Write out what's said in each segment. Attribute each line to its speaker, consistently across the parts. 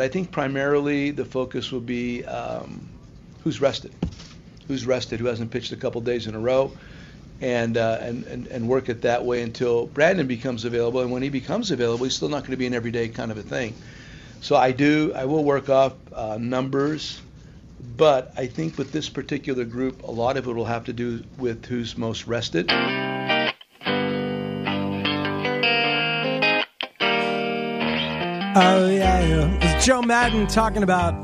Speaker 1: I think primarily the focus will be um, who's rested, who's rested, who hasn't pitched a couple days in a row, and, uh, and and and work it that way until Brandon becomes available. And when he becomes available, he's still not going to be an everyday kind of a thing. So I do, I will work off uh, numbers, but I think with this particular group, a lot of it will have to do with who's most rested.
Speaker 2: Oh yeah, yeah. It's Joe Maddon talking about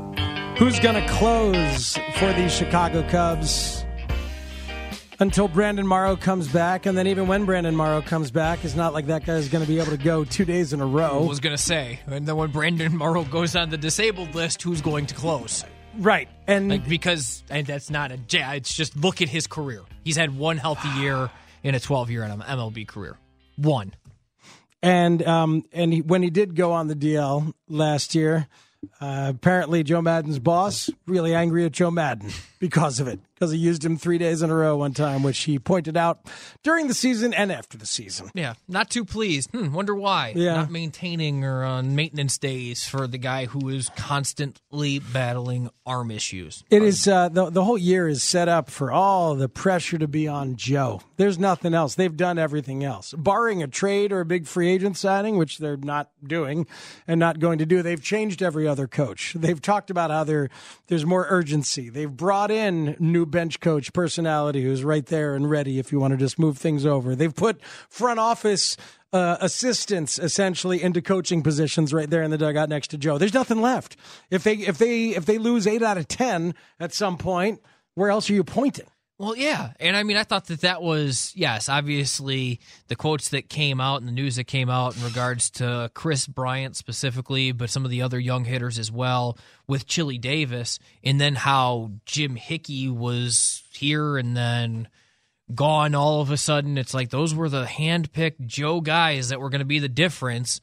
Speaker 2: who's going to close for the Chicago Cubs until Brandon Morrow comes back, and then even when Brandon Morrow comes back, it's not like that guy's going to be able to go two days in a row.
Speaker 3: I was going to say, and then when Brandon Morrow goes on the disabled list, who's going to close?
Speaker 2: Right, and
Speaker 3: Like because and that's not a it's just look at his career. He's had one healthy year in a 12 year MLB career. One.
Speaker 2: And um, and he, when he did go on the DL last year, uh, apparently Joe Maddon's boss really angry at Joe Maddon because of it, because he used him three days in a row one time, which he pointed out during the season and after the season.
Speaker 3: Yeah, not too pleased. Hmm, wonder why.
Speaker 2: Yeah.
Speaker 3: Not maintaining or on maintenance days for the guy who is constantly battling arm issues.
Speaker 2: It is uh, the the whole year is set up for all the pressure to be on Joe. There's nothing else. They've done everything else, barring a trade or a big free agent signing, which they're not doing and not going to do. They've changed every other coach. They've talked about how there there's more urgency. They've brought in new bench coach personality who's right there and ready if you want to just move things over. They've put front office. Uh, assistants essentially into coaching positions right there in the dugout next to Joe. There's nothing left. If they if they if they lose eight out of ten at some point, where else are you pointing?
Speaker 3: Well, yeah. And I mean, I thought that that was, yes, obviously the quotes that came out and the news that came out in regards to Kris Bryant specifically, but some of the other young hitters as well with Chili Davis, and then how Jim Hickey was here and then gone all of a sudden. It's like those were the hand-picked Joe guys that were going to be the difference,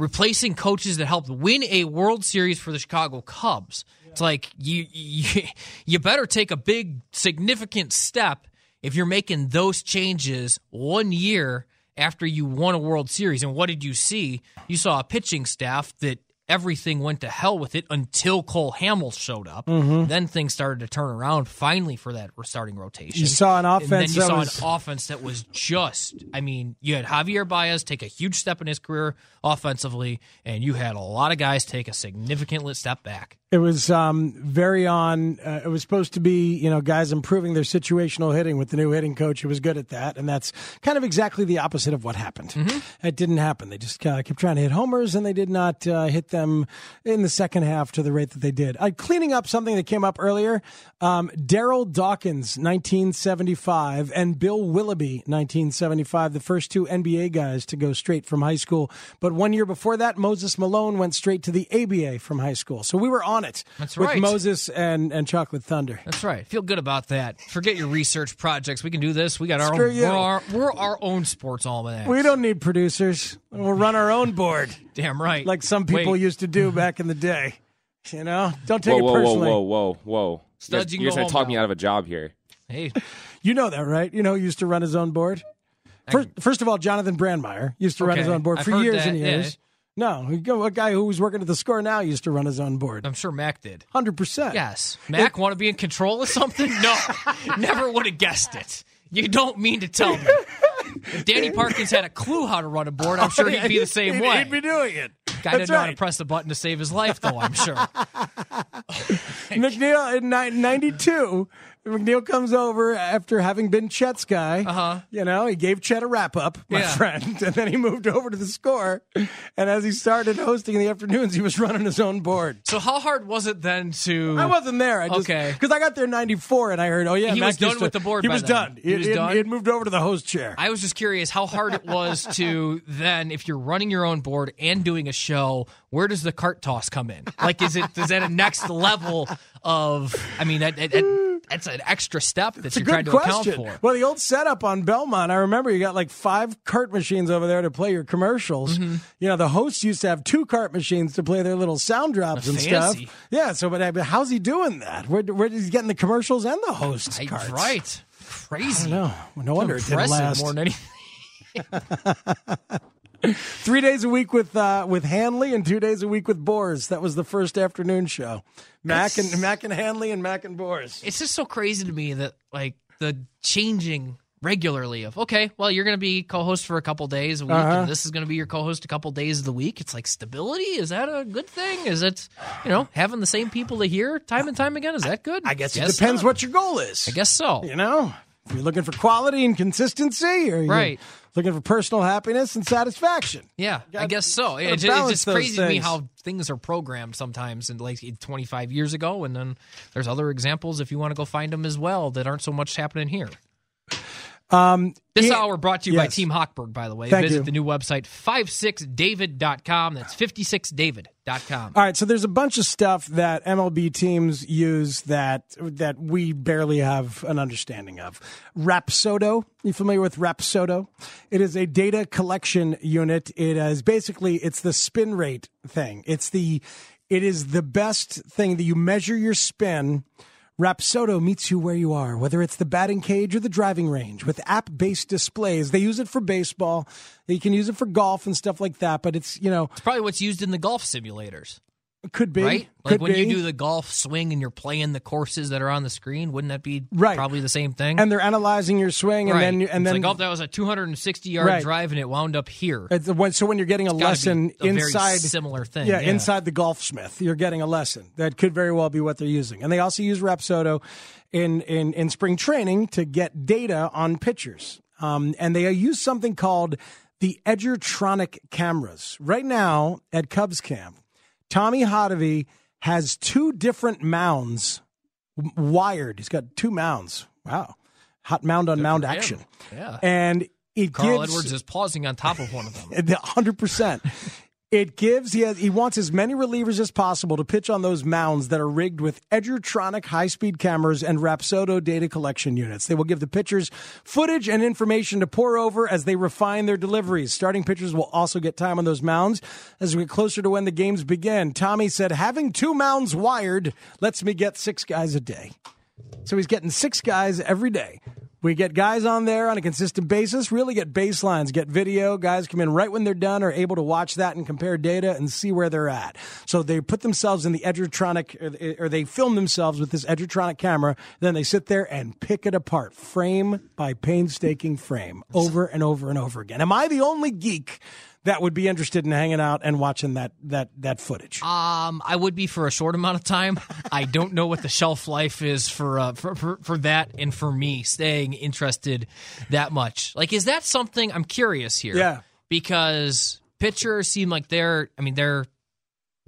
Speaker 3: replacing coaches that helped win a World Series for the Chicago Cubs. It's like you, you you better take a big significant step if you're making those changes one year after you won a World Series. And what did you see? You saw a pitching staff that everything went to hell with it until Cole Hamels showed up. Mm-hmm. Then things started to turn around finally for that starting rotation.
Speaker 2: You saw an offense
Speaker 3: you saw
Speaker 2: was-
Speaker 3: an offense that was just. I mean, you had Javier Baez take a huge step in his career offensively, and you had a lot of guys take a significant step back.
Speaker 2: It was um, very on. Uh, it was supposed to be, you know, guys improving their situational hitting with the new hitting coach who was good at that, and that's kind of exactly the opposite of what happened. It didn't happen. They just uh, kept trying to hit homers, and they did not uh, hit them in the second half to the rate that they did. Uh, cleaning up something that came up earlier. Um, Darryl Dawkins, 1975, and Bill Willoughby, 1975, the first two NBA guys to go straight from high school. But one year before that, Moses Malone went straight to the ABA from high school. So we were on it
Speaker 3: That's
Speaker 2: with
Speaker 3: right.
Speaker 2: Moses and, and Chocolate Thunder.
Speaker 3: That's right. Feel good about that. Forget your research projects. We can do this. We got our
Speaker 2: Screw
Speaker 3: own.
Speaker 2: you.
Speaker 3: We're our, we're our own sports almanac.
Speaker 2: We don't need producers. We'll run our own board
Speaker 3: Damn right.
Speaker 2: like some people
Speaker 3: Wait.
Speaker 2: used to do back in the day. You know, don't take
Speaker 4: Whoa,
Speaker 2: it
Speaker 4: whoa, whoa,
Speaker 2: personally.
Speaker 4: whoa, whoa, whoa!
Speaker 3: Studs, you
Speaker 4: You're,
Speaker 3: can
Speaker 4: you're gonna talk
Speaker 3: home
Speaker 4: me out of a job here.
Speaker 3: Hey,
Speaker 2: You know that, right? You know, who used to run his own board. First, first of all, Jonathan Brandmeier used to run his own board
Speaker 3: I've
Speaker 2: for years
Speaker 3: that,
Speaker 2: and
Speaker 3: yeah.
Speaker 2: No, a guy who was working at the score now used to run his own board.
Speaker 3: I'm sure Mac did.
Speaker 2: Hundred percent.
Speaker 3: Yes. Mac want to be in control of something? No. Never would have guessed it. You don't mean to tell me. If Danny Parkins had a clue how to run a board, I'm sure he'd be the same
Speaker 2: He'd-
Speaker 3: way.
Speaker 2: He'd be doing it.
Speaker 3: Guy
Speaker 2: That's
Speaker 3: didn't know how to press the button to save his life, though, I'm sure.
Speaker 2: McNeil in 92. McNeil comes over after having been Chet's guy.
Speaker 3: Uh-huh.
Speaker 2: You know, he gave Chet a wrap up, my
Speaker 3: Yeah.
Speaker 2: friend, and then he moved over to the score. And as he started hosting in the afternoons, he was running his own board.
Speaker 3: So how hard was it then to?
Speaker 2: I wasn't there. I just
Speaker 3: Okay.
Speaker 2: because I got there '94 and I heard, oh yeah,
Speaker 3: He
Speaker 2: Mac
Speaker 3: was done
Speaker 2: to-
Speaker 3: with the board
Speaker 2: He was
Speaker 3: then.
Speaker 2: done.
Speaker 3: He was
Speaker 2: had-
Speaker 3: done?
Speaker 2: He had moved over to the host chair.
Speaker 3: I was just curious how hard it was to then, if you're running your own board and doing a show, where does the cart toss come in? Like, is it is that a next level of? I mean, that, that, that- that's an extra step that
Speaker 2: It's
Speaker 3: you're trying to
Speaker 2: question.
Speaker 3: account for.
Speaker 2: Well, the old setup on Belmont, I remember you got like five cart machines over there to play your commercials.
Speaker 3: Mm-hmm.
Speaker 2: You know, the hosts used to have two cart machines to play their little sound drops and
Speaker 3: Fancy.
Speaker 2: stuff. Yeah, so but, but how's he doing that? Where, where is he getting the commercials and the hosts
Speaker 3: I-
Speaker 2: carts?
Speaker 3: right, crazy.
Speaker 2: No, no wonder it didn't last.
Speaker 3: more than anything.
Speaker 2: Three days a week with uh, with Hanley and two days a week with Boers. That was the first afternoon show. Mac and Mac and Hanley and Mac and Boers.
Speaker 3: It's just so crazy to me that like the changing regularly of okay, well you're going to be co-host for a couple days a week,
Speaker 2: Uh-huh.
Speaker 3: and this is going to be your co-host a couple days of the week. It's like stability. Is that a good thing? Is it you know having the same people to hear time and time again? Is that good?
Speaker 2: I guess it depends
Speaker 3: not.
Speaker 2: what your goal is.
Speaker 3: I guess so.
Speaker 2: You know, if you're looking for quality and consistency, or you're
Speaker 3: Right.
Speaker 2: looking for personal happiness and satisfaction.
Speaker 3: Yeah, I
Speaker 2: Gotta-
Speaker 3: guess so. It
Speaker 2: balance
Speaker 3: it's just crazy to me how things are programmed sometimes, and like 25 years ago, and then there's other examples if you want to go find them as well that aren't so much happening here.
Speaker 2: Um,
Speaker 3: This hour brought to you by. Team Hochberg, by the way.
Speaker 2: Thank
Speaker 3: Visit
Speaker 2: you.
Speaker 3: the new website, 56david.com. That's 56david.com.
Speaker 2: All right, so there's a bunch of stuff that MLB teams use that that we barely have an understanding of. Rapsodo, you familiar with Rapsodo? It is a data collection unit. It is basically it's the spin rate thing. It's the it is the best thing that you measure your spin. Rapsodo meets you where you are, whether it's the batting cage or the driving range, with app-based displays. They use it for baseball. You can use it for golf and stuff like that. But it's you know
Speaker 3: It's probably what's used in the golf simulators,
Speaker 2: could be
Speaker 3: right? Like
Speaker 2: could
Speaker 3: when
Speaker 2: be.
Speaker 3: you do the golf swing and you're playing the courses that are on the screen, wouldn't that be
Speaker 2: Right.
Speaker 3: probably the same thing?
Speaker 2: and they're analyzing your swing, and
Speaker 3: right.
Speaker 2: then and
Speaker 3: It's
Speaker 2: then
Speaker 3: like, oh, that was a 260 yard
Speaker 2: Right.
Speaker 3: drive and it wound up here.
Speaker 2: when, so when you're getting a
Speaker 3: Gotta
Speaker 2: lesson
Speaker 3: a very
Speaker 2: inside
Speaker 3: similar thing.
Speaker 2: yeah, inside the golfsmith, you're getting a lesson that could very well be what they're using, and they also use Rapsodo in in in spring training to get data on pitchers, um, and they use something called the Edgertronic cameras. Right now at Cubs camp, Tommy Hotovy has two different mounds wired. He's got two mounds. Wow, hot mound on mound action.
Speaker 3: Yeah.
Speaker 2: and it
Speaker 3: Carl
Speaker 2: gives
Speaker 3: Edwards is pausing on top of one of them.
Speaker 2: hundred percent. It gives he has, he wants as many relievers as possible to pitch on those mounds that are rigged with Edgertronic high-speed cameras and Rapsodo data collection units. They will give the pitchers footage and information to pour over as they refine their deliveries. Starting pitchers will also get time on those mounds as we get closer to when the games begin. Tommy said, "Having two mounds wired lets me get six guys a day." So he's getting six guys every day. We get guys on there on a consistent basis, really get baselines, get video. Guys come in right when they're done, are able to watch that and compare data and see where they're at. So they put themselves in the Edgertronic, or they film themselves with this Edgertronic camera. Then they sit there and pick it apart, frame by painstaking frame, over and over and over again. Am I the only geek that would be interested in hanging out and watching that that that footage?
Speaker 3: Um, I would be for a short amount of time. I don't know what the shelf life is for, uh, for for for that, and for me staying interested that much. Like, is that something I'm curious here?
Speaker 2: Yeah.
Speaker 3: because pitchers seem like they're. I mean, they're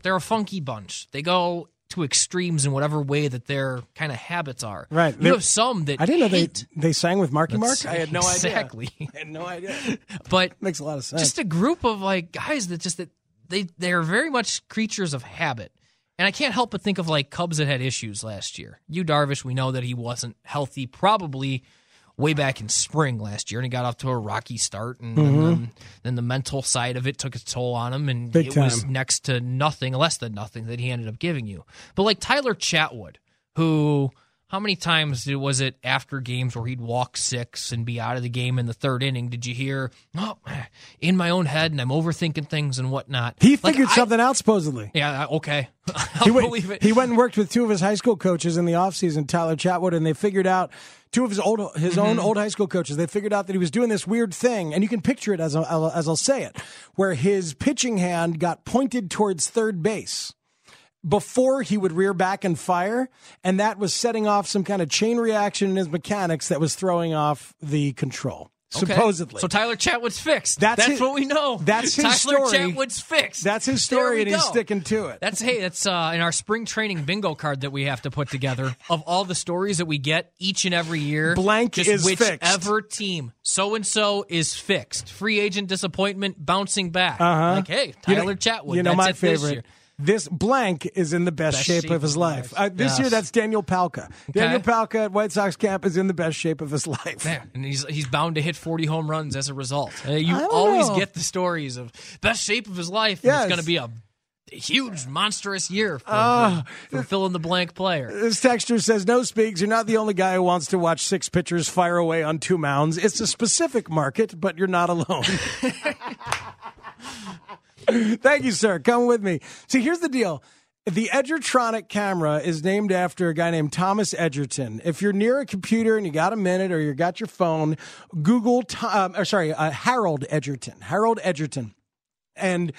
Speaker 3: they're a funky bunch. They go to extremes in whatever way that their kind of habits are.
Speaker 2: Right.
Speaker 3: You
Speaker 2: They're-
Speaker 3: have some that
Speaker 2: I didn't know they
Speaker 3: hate-
Speaker 2: they sang with Marky Mark. I had no idea.
Speaker 3: exactly.
Speaker 2: I had no idea.
Speaker 3: But
Speaker 2: Makes a lot of sense.
Speaker 3: just a group of like guys that just that they they are very much creatures of habit. And I can't help but think of like Cubs that had issues last year. You Darvish, we know that he wasn't healthy probably way back in spring last year and he got off to a rocky start and, and then, mm-hmm. then the mental side of it took its toll on him and
Speaker 2: Big
Speaker 3: it was next to nothing, less than nothing that he ended up giving you. But like Tyler Chatwood, who how many times did, was it after games where he'd walk six and be out of the game in the third inning? Did you hear, oh, in my own head and I'm overthinking things and whatnot?
Speaker 2: He
Speaker 3: Like,
Speaker 2: figured
Speaker 3: I-
Speaker 2: something out supposedly.
Speaker 3: Yeah, okay. I'll
Speaker 2: He went,
Speaker 3: believe it.
Speaker 2: he went and worked with two of his high school coaches in the offseason, Tyler Chatwood, and they figured out two of his old his own
Speaker 3: Mm-hmm.
Speaker 2: old high school coaches. They figured out that he was doing this weird thing, and you can picture it as I'll, as I'll say it, where his pitching hand got pointed towards third base. before he would rear back and fire, and that was setting off some kind of chain reaction in his mechanics that was throwing off the control.
Speaker 3: Okay.
Speaker 2: Supposedly.
Speaker 3: So Tyler Chatwood's fixed.
Speaker 2: That's
Speaker 3: That's,
Speaker 2: his-
Speaker 3: what we know.
Speaker 2: that's his
Speaker 3: Tyler
Speaker 2: story.
Speaker 3: Chatwood's fixed.
Speaker 2: That's his story, and he's sticking to it.
Speaker 3: That's hey, that's uh, in our spring training bingo card that we have to put together of all the stories that we get each and every year.
Speaker 2: Blank
Speaker 3: just
Speaker 2: is
Speaker 3: whichever
Speaker 2: fixed.
Speaker 3: team so and so is fixed. Free agent disappointment bouncing back.
Speaker 2: Uh-huh.
Speaker 3: Like hey,
Speaker 2: You
Speaker 3: Tyler
Speaker 2: know-
Speaker 3: Chatwood.
Speaker 2: You know
Speaker 3: that's
Speaker 2: my
Speaker 3: it this
Speaker 2: favorite. This blank is in the best,
Speaker 3: Best
Speaker 2: shape, of his life. Uh, this
Speaker 3: Yes.
Speaker 2: year, that's Daniel Palka. Daniel Palka at White Sox camp is in the best shape of his life.
Speaker 3: Man, and he's he's bound to hit 40 home runs as a result. Uh, you always
Speaker 2: know.
Speaker 3: get the stories of best shape of his life.
Speaker 2: Yes.
Speaker 3: It's going to be a huge, monstrous year for, for, for fill in the blank player.
Speaker 2: This texture says, No speaks. You're not the only guy who wants to watch six pitchers fire away on two mounds. It's a specific market, but you're not alone. Thank you, sir. Come with me. See, here's the deal. The Edgertronic camera is named after a guy named Thomas Edgerton. If you're near a computer and you got a minute or you got your phone, Google, Tho- um, or sorry, uh, Harold Edgerton. Harold Edgerton. And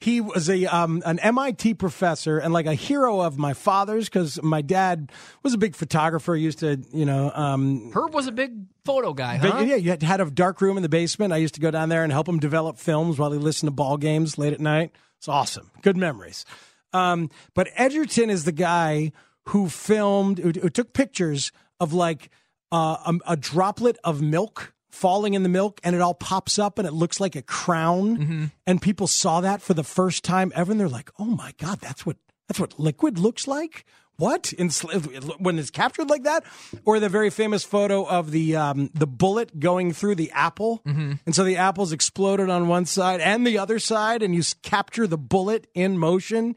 Speaker 2: he was a um, an MIT professor and like a hero of my father's because my dad was a big photographer. He used to, you know, um,
Speaker 3: Herb was a big photo guy,
Speaker 2: but
Speaker 3: huh?
Speaker 2: yeah, you had, had a dark room in the basement. I used to go down there and help him develop films while he listened to ball games late at night. It's awesome. Good memories. Um, but Edgerton is the guy who filmed, who, who took pictures of like uh, a, a droplet of milk falling in the milk and it all pops up and it looks like a crown. And people saw that for the first time ever. And they're like, oh my God, that's what, that's what liquid looks like. What in when it's captured like that, or the very famous photo of the um, the bullet going through the apple, and so the apple's exploded on one side and the other side, and you capture the bullet in motion.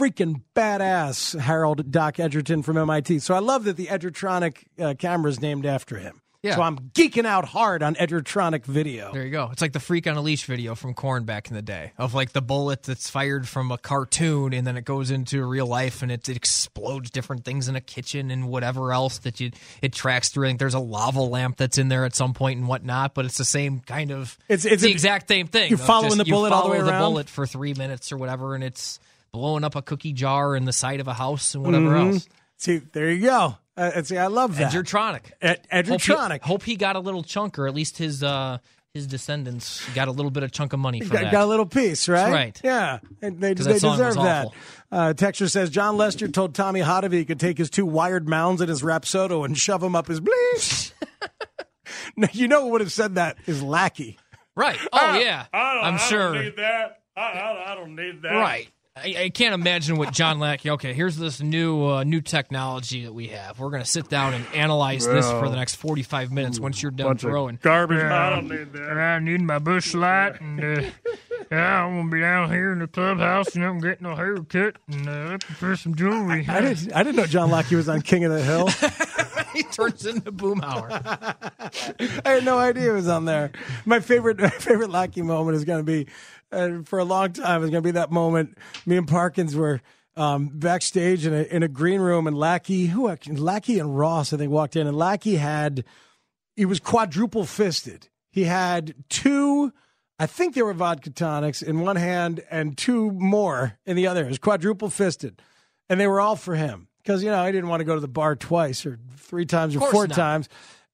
Speaker 2: Freaking badass, Harold Doc Edgerton from MIT. So I love that the Edgertronic uh, camera is named after him.
Speaker 3: Yeah.
Speaker 2: So I'm geeking out hard on Edgertronic video.
Speaker 3: There you go. It's like the Freak on a Leash video from Korn back in the day of like the bullet that's fired from a cartoon and then it goes into real life and it, it explodes different things in a kitchen and whatever else that you it tracks through. I think there's a lava lamp that's in there at some point and whatnot, but it's the same kind of.
Speaker 2: It's- it's
Speaker 3: the
Speaker 2: a-
Speaker 3: exact same thing.
Speaker 2: you're following
Speaker 3: just
Speaker 2: the bullet all the way
Speaker 3: follow
Speaker 2: The
Speaker 3: bullet for three minutes or whatever, and it's blowing up a cookie jar in the side of a house and whatever
Speaker 2: Mm-hmm.
Speaker 3: else.
Speaker 2: See, there you go. Uh, and see, I love that.
Speaker 3: Edgertronic.
Speaker 2: Ed- Edgertronic.
Speaker 3: Hope he, hope he got a little chunk, or at least his uh, his descendants got a little bit of chunk of money for
Speaker 2: got,
Speaker 3: that.
Speaker 2: got a little piece, right?
Speaker 3: right.
Speaker 2: Yeah, and they,
Speaker 3: 'Cause
Speaker 2: they
Speaker 3: that song
Speaker 2: deserve
Speaker 3: was
Speaker 2: that.
Speaker 3: awful.
Speaker 2: Uh, Texture says Jon Lester told Tommy Hotovy he could take his two wired mounds and his Rapsodo and shove them up his bleep. no, you know who would have said that is Lackey.
Speaker 3: Right. Oh yeah. I'm sure.
Speaker 4: that. I, I, I don't need that.
Speaker 3: Right. I, I can't imagine what John Lackey. Okay, here's this new uh, new technology that we have. We're gonna sit down and analyze this for the next 45 minutes once you're done throwing.
Speaker 4: Garbage. I don't need that.
Speaker 5: I need my Busch Light, and uh, yeah, I'm gonna be down here in the clubhouse, and I'm getting a haircut, and uh, looking for some jewelry.
Speaker 2: I didn't. I didn't know John Lackey was on King of the Hill.
Speaker 3: he turns into Boomhauer.
Speaker 2: I had no idea he was on there. My favorite, my favorite Lackey moment is going to be, uh, for a long time, is going to be that moment. Me and Parkins were um, backstage in a in a green room, and Lackey, who Lackey and Ross, I think, walked in, and Lackey had, he was quadruple fisted. He had two. I think they were vodka tonics in one hand and two more in the other. It was quadruple fisted, and they were all for him because you know I didn't want to go to the bar twice or three times or four
Speaker 3: not.
Speaker 2: times.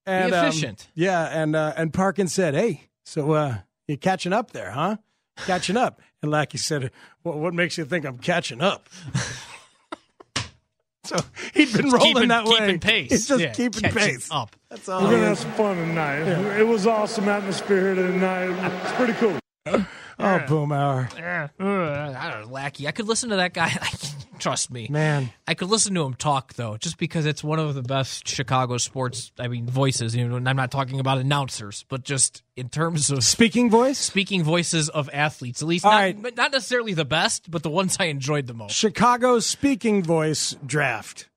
Speaker 2: And, um,
Speaker 3: efficient.
Speaker 2: yeah, and uh, and Parkins said, "Hey, so uh, you catching up there, huh? Catching up?" And Lackey said, well, "What makes you think I'm catching up?" so he'd been rolling
Speaker 3: keeping,
Speaker 2: that way.
Speaker 3: keeping pace.
Speaker 2: He's just
Speaker 3: Yeah,
Speaker 2: keeping pace.
Speaker 3: up.
Speaker 2: That's all.
Speaker 4: We're gonna have some fun tonight. It was awesome atmosphere here tonight. It's pretty cool.
Speaker 2: Oh, Boomhauer,
Speaker 5: Yeah, uh,
Speaker 3: I don't know, Lackey. I could listen to that guy. Trust me.
Speaker 2: man.
Speaker 3: I could listen to him talk though, just because it's one of the best Chicago sports. I mean, voices. You know, and I'm not talking about announcers, but just in terms of
Speaker 2: Speaking voice.
Speaker 3: speaking voices of athletes. At least not,
Speaker 2: right.
Speaker 3: not necessarily the best, but the ones I enjoyed the most.
Speaker 2: Chicago speaking voice draft.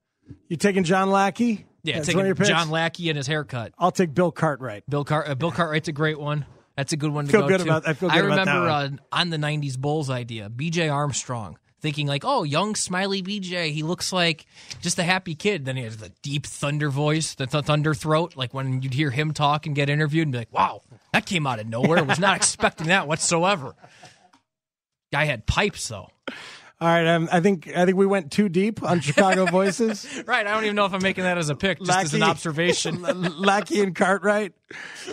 Speaker 2: You taking John Lackey?
Speaker 3: Yeah,
Speaker 2: That's
Speaker 3: taking
Speaker 2: one of your picks?
Speaker 3: John Lackey and his haircut.
Speaker 2: I'll take Bill Cartwright.
Speaker 3: Bill Cart, uh, Bill Cartwright's a great one. That's a good one to
Speaker 2: Feel
Speaker 3: go
Speaker 2: good
Speaker 3: to.
Speaker 2: about- I feel good about that
Speaker 3: remember
Speaker 2: one.
Speaker 3: uh, on the '90s Bulls idea, B.J. Armstrong thinking like, "Oh, young smiley B.J. He looks like just a happy kid." Then he has the deep thunder voice, the th- thunder throat. Like when you'd hear him talk and get interviewed, and be like, "Wow, that came out of nowhere. I was not expecting that whatsoever." Guy had pipes though.
Speaker 2: All right, um, I think I think we went too deep on Chicago voices.
Speaker 3: Right. I don't even know if I'm making that as a pick, just as an observation.
Speaker 2: Lackey and Cartwright,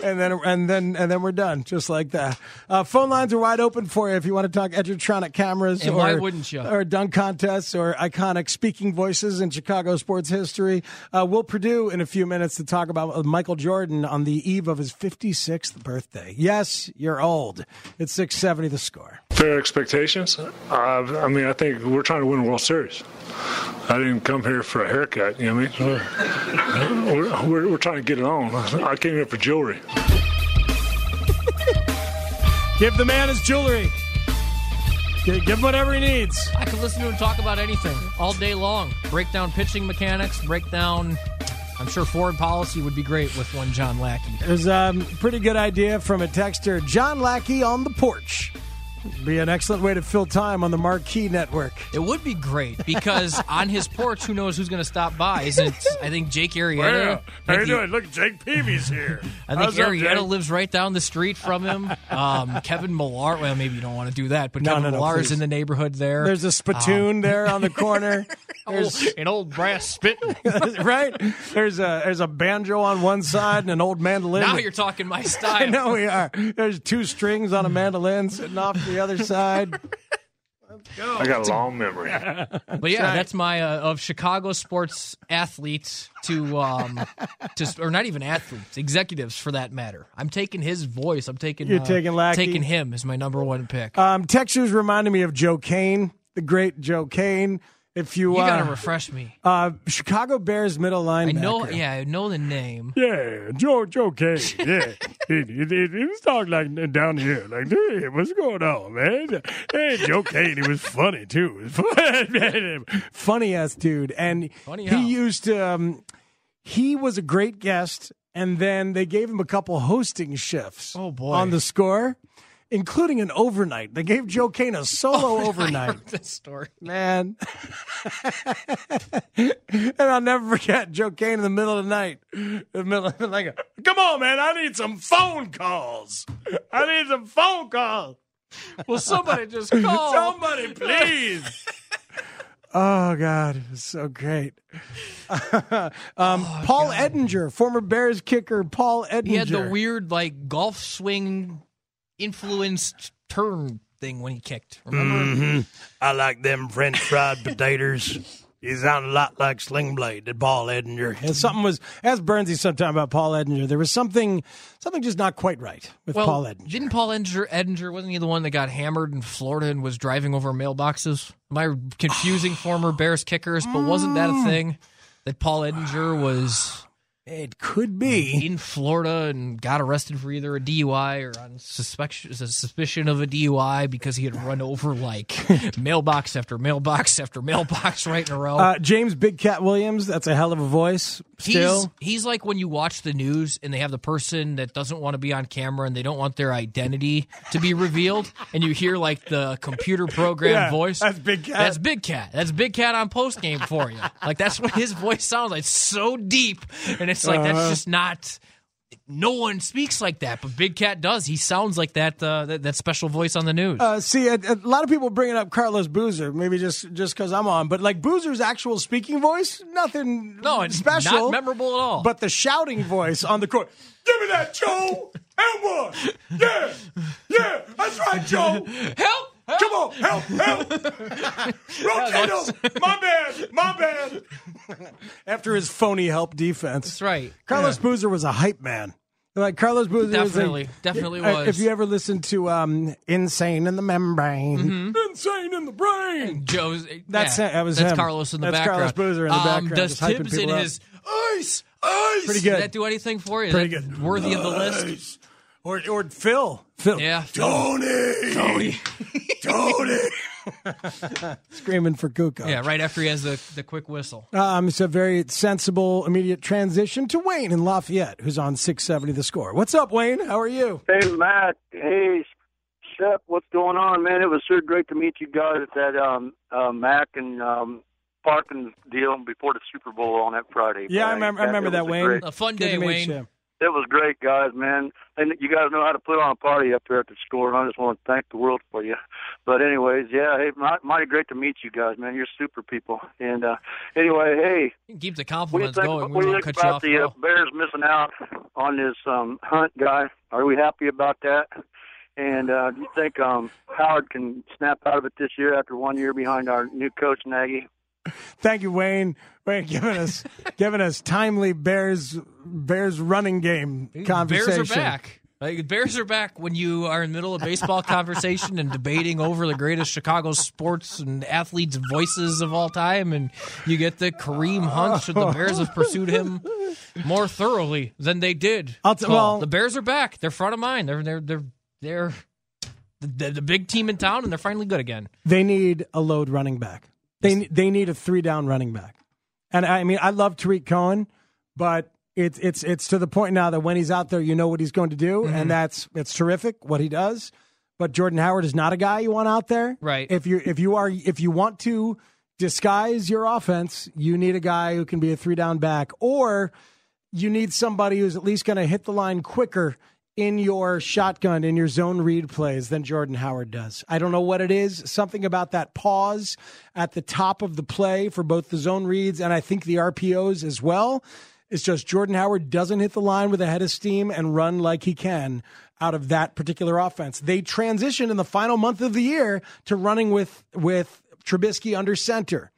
Speaker 2: and then and then and then we're done, just like that. Uh, phone lines are wide open for you if you want to talk Edgertronic cameras,
Speaker 3: And
Speaker 2: or
Speaker 3: why wouldn't you?
Speaker 2: or dunk contests, or iconic speaking voices in Chicago sports history. Uh, Will Perdue in a few minutes to talk about uh, Michael Jordan on the eve of his 56th birthday. Yes, you're old. It's 670 the score.
Speaker 4: Fair expectations. Uh, I mean, I think we're trying to win a World Series. I didn't come here for a haircut. You know what I mean? We're, we're, we're trying to get it on. I came here for jewelry.
Speaker 2: Give the man his jewelry. Gi- Give him whatever he needs.
Speaker 3: I could listen to him talk about anything all day long. Break down pitching mechanics, break down. I'm sure foreign policy would be great with one John Lackey.
Speaker 2: There's a um, pretty good idea from a texter, John Lackey on the porch. Be an excellent way to fill time on the Marquee Network.
Speaker 3: It would be great because on his porch, who knows who's going to stop by? Isn't it? I think Jake Arrieta.
Speaker 4: how you
Speaker 3: Mickey-
Speaker 4: doing? Look, Jake Peavy's here.
Speaker 3: I think
Speaker 4: How's up,
Speaker 3: Arrieta
Speaker 4: Jake?
Speaker 3: lives right down the street from him. Um, Kevin Millar. Well, maybe you don't want to do that, but
Speaker 2: No,
Speaker 3: Kevin
Speaker 2: no, no,
Speaker 3: Millar is in the neighborhood there.
Speaker 2: There's a spittoon there on the corner. There's,
Speaker 3: an old brass spit.
Speaker 2: right? There's a there's a banjo on one side and an old mandolin.
Speaker 3: now you're talking my style.
Speaker 2: I
Speaker 3: style.
Speaker 2: know we are. There's two strings on a mandolin sitting off the other side.
Speaker 4: I got a long memory.
Speaker 3: But yeah, that's my uh, of Chicago sports athletes to um to or not even athletes, executives for that matter. I'm taking his voice. I'm taking
Speaker 2: You're
Speaker 3: uh,
Speaker 2: taking Lackey?
Speaker 3: taking him as my number one pick.
Speaker 2: Um, textures reminded me of Joe Cain, the great Joe Cain. If you,
Speaker 3: you
Speaker 2: uh,
Speaker 3: gotta refresh me.
Speaker 2: uh, Chicago Bears middle linebacker.
Speaker 3: I know. Yeah, I know the name.
Speaker 4: Yeah, Joe Joe Cain. Yeah, he, was talking like down here, like, hey, what's going on, man? Hey, Joe Cain, he was funny too. Funny.
Speaker 2: funny ass dude, and
Speaker 3: Funny
Speaker 2: he
Speaker 3: how?
Speaker 2: used to. Um, he was a great guest, and then they gave him a couple hosting shifts.
Speaker 3: Oh, boy.
Speaker 2: on the score, including an overnight. They gave Joe Cain a solo overnight.
Speaker 3: This story.
Speaker 2: Man, and I'll never forget Joe Cain in the middle of the night. In the middle of the like, come on, man, I need some phone calls. I need some phone calls.
Speaker 3: Well, somebody just call.
Speaker 2: Somebody, please. oh God, it was so great. um, Paul Edinger, former Bears kicker, Paul Edinger.
Speaker 3: He had the weird like golf swing influenced turn thing when he kicked. Remember? Mm-hmm.
Speaker 2: I like them French fried potatoes. He sounded a lot like Sling Blade, did Paul Edinger. And something was, as Bernsey sometime about Paul Edinger, there was something, something just not quite right with
Speaker 3: Well,
Speaker 2: Paul Edinger.
Speaker 3: didn't Paul Edinger, Edinger wasn't he the one that got hammered in Florida and was driving over mailboxes? Am I confusing former Bears kickers? But wasn't that a thing that Paul Edinger was
Speaker 2: It could be.
Speaker 3: in Florida and got arrested for either a DUI or on suspicion, suspicion of a DUI because he had run over like mailbox after mailbox after mailbox right in a row?
Speaker 2: Uh, James Big Cat Williams, that's a hell of a voice. Still,
Speaker 3: He's, he's like when you watch the news and they have the person that doesn't want to be on camera and they don't want their identity to be revealed, and you hear like the computer program
Speaker 2: Yeah,
Speaker 3: voice.
Speaker 2: that's Big Cat.
Speaker 3: That's Big Cat. That's Big Cat on post game for you. Like that's what his voice sounds like. It's so deep, and it's like
Speaker 2: Uh-huh.
Speaker 3: that's just not. No one speaks like that, but Big Cat does. He sounds like that uh, that, that special voice on the news.
Speaker 2: Uh, see, a, a lot of people bringing up Carlos Boozer, maybe just just because I'm on, but like Boozer's actual speaking voice, nothing
Speaker 3: no, it's
Speaker 2: special,
Speaker 3: not memorable at all.
Speaker 2: But the shouting voice on the court, give me that, Joe, and one, yeah, yeah, that's right, Joe.
Speaker 3: help!
Speaker 2: Come on, help, help. Rotato, my bad, my bad. After his phony help defense.
Speaker 3: That's right.
Speaker 2: Carlos Boozer was a hype man. Like Carlos Boozer
Speaker 3: Definitely,
Speaker 2: was a,
Speaker 3: definitely
Speaker 2: Uh,
Speaker 3: was.
Speaker 2: If you ever listen to um, "Insane in the Membrane,"
Speaker 3: Mm-hmm.
Speaker 2: insane in the brain.
Speaker 3: Joe's.
Speaker 2: That's
Speaker 3: yeah.
Speaker 2: That was
Speaker 3: that's
Speaker 2: him.
Speaker 3: Carlos in the
Speaker 2: That's
Speaker 3: background.
Speaker 2: Carlos Boozer in the
Speaker 3: um,
Speaker 2: background,
Speaker 3: Does Tibbs in his ice, ice?
Speaker 2: Pretty good.
Speaker 3: Did that do anything for you?
Speaker 2: Pretty
Speaker 3: that
Speaker 2: good.
Speaker 3: Worthy of the list.
Speaker 2: Or or Phil, Phil,
Speaker 3: Yeah.
Speaker 2: Tony, Tony, Tony, screaming for Kukoc.
Speaker 3: Yeah, right after he has the, the quick whistle.
Speaker 2: Um, it's a very sensible, immediate transition to Wayne in Lafayette, who's on 670 the score. What's up, Wayne? How are you?
Speaker 6: Hey, Matt. Hey, Shep. What's going on, man? It was so great to meet you guys at that um, uh, Mac and um, Parkins deal before the Super Bowl on that Friday.
Speaker 2: Yeah, I
Speaker 6: Friday.
Speaker 2: remember, I remember
Speaker 6: it
Speaker 2: that, Wayne.
Speaker 6: great-
Speaker 3: A fun
Speaker 2: Good
Speaker 3: day, Wayne.
Speaker 2: you.
Speaker 6: It was great, guys, man. And you guys know how to put on a party up there at the score. And I just want to thank the world for you. But anyways, yeah, hey, mighty great to meet you guys, man. You're super people. And uh anyway, hey,
Speaker 3: keep the compliments
Speaker 6: what do you think,
Speaker 3: going.
Speaker 6: What do you think
Speaker 3: won't cut you
Speaker 6: about the uh. Bears missing out on this um Hunt guy? Are we happy about that? And uh, do you think um, Howard can snap out of it this year after one year behind our new coach Nagy?
Speaker 2: Thank you, Wayne. Wayne giving us giving us timely Bears Bears running game conversation.
Speaker 3: Bears are back. Like Bears are back when you are in the middle of baseball conversation and debating over the greatest Chicago sports and athletes' voices of all time, and you get the Kareem Hunt. Should the Bears have pursued him more thoroughly than they did?
Speaker 2: I'll t- well-
Speaker 3: the Bears are back. They're front of mind. They're they're they're they're the, the big team in town, and they're finally good again.
Speaker 2: They need a load running back. They they need a three down running back. And I mean, I love Tarik Cohen, but it's it's it's to the point now that when he's out there, you know what he's going to do,
Speaker 3: Mm-hmm.
Speaker 2: and that's it's terrific what he does. But Jordan Howard is not a guy you want out there,
Speaker 3: Right.
Speaker 2: If you if you are if you want to disguise your offense, you need a guy who can be a three down back, or you need somebody who's at least going to hit the line quicker in your shotgun, in your zone read plays than Jordan Howard does. I don't know what it is. Something about that pause at the top of the play for both the zone reads and I think the RPOs as well. It's just Jordan Howard doesn't hit the line with a head of steam and run like he can out of that particular offense. They transition in the final month of the year to running with with Trubisky under center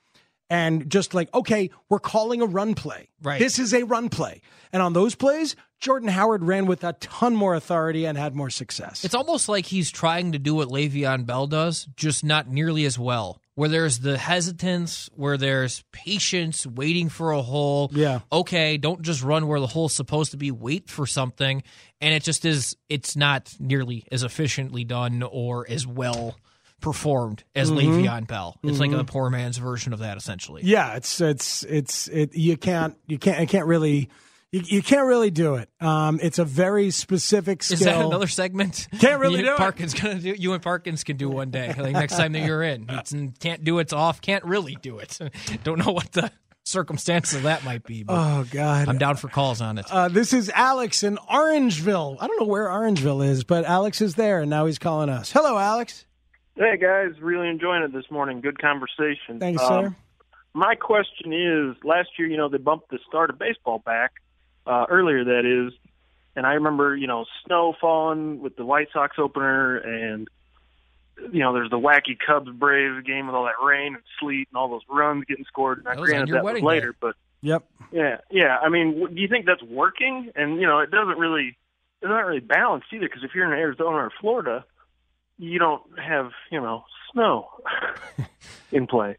Speaker 2: and just like, okay, we're calling a run play.
Speaker 3: Right.
Speaker 2: This is a run play. And on those plays, Jordan Howard ran with a ton more authority and had more success.
Speaker 3: It's almost like he's trying to do what Le'Veon Bell does, just not nearly as well. Where there's the hesitance, where there's patience, waiting for a hole.
Speaker 2: Yeah.
Speaker 3: Okay, don't just run where the hole's supposed to be. Wait for something, and it just is. It's not nearly as efficiently done or as well performed as mm-hmm. Le'Veon Bell. It's like mm-hmm. a poor man's version of that, essentially.
Speaker 2: yeah, it's it's it's it you can't you can't you can't really you, you can't really do it. Um, it's a very specific skill.
Speaker 3: Is that another segment?
Speaker 2: Can't really
Speaker 3: you
Speaker 2: do it.
Speaker 3: Parkins gonna do. You and Parkins can do one day. Like next time that you're in, It's- can't do it's off. Can't really do it. Don't know what the circumstances of that might be. But
Speaker 2: Oh God.
Speaker 3: I'm down for calls on it.
Speaker 2: Uh, this is Alex in Orangeville. I don't know where Orangeville is, but Alex is there, and now he's calling us. Hello, Alex.
Speaker 7: Hey guys, really enjoying it this morning. Good conversation.
Speaker 2: Thanks,
Speaker 7: Um,
Speaker 2: sir.
Speaker 7: My question is, last year, you know, they bumped the start of baseball back uh, earlier. That is, and I remember, you know, snow falling with the White Sox opener, and you know, there's the wacky Cubs Braves game with all that rain and sleet and all those runs getting scored. Now,
Speaker 3: That was on
Speaker 7: granted,
Speaker 3: your
Speaker 7: that was later,
Speaker 3: day.
Speaker 7: but
Speaker 2: Yep.
Speaker 7: yeah, yeah. I mean, do you think that's working? And you know, it doesn't really, it's not really balanced either. Because if you're in Arizona or Florida, you don't have you know snow in play.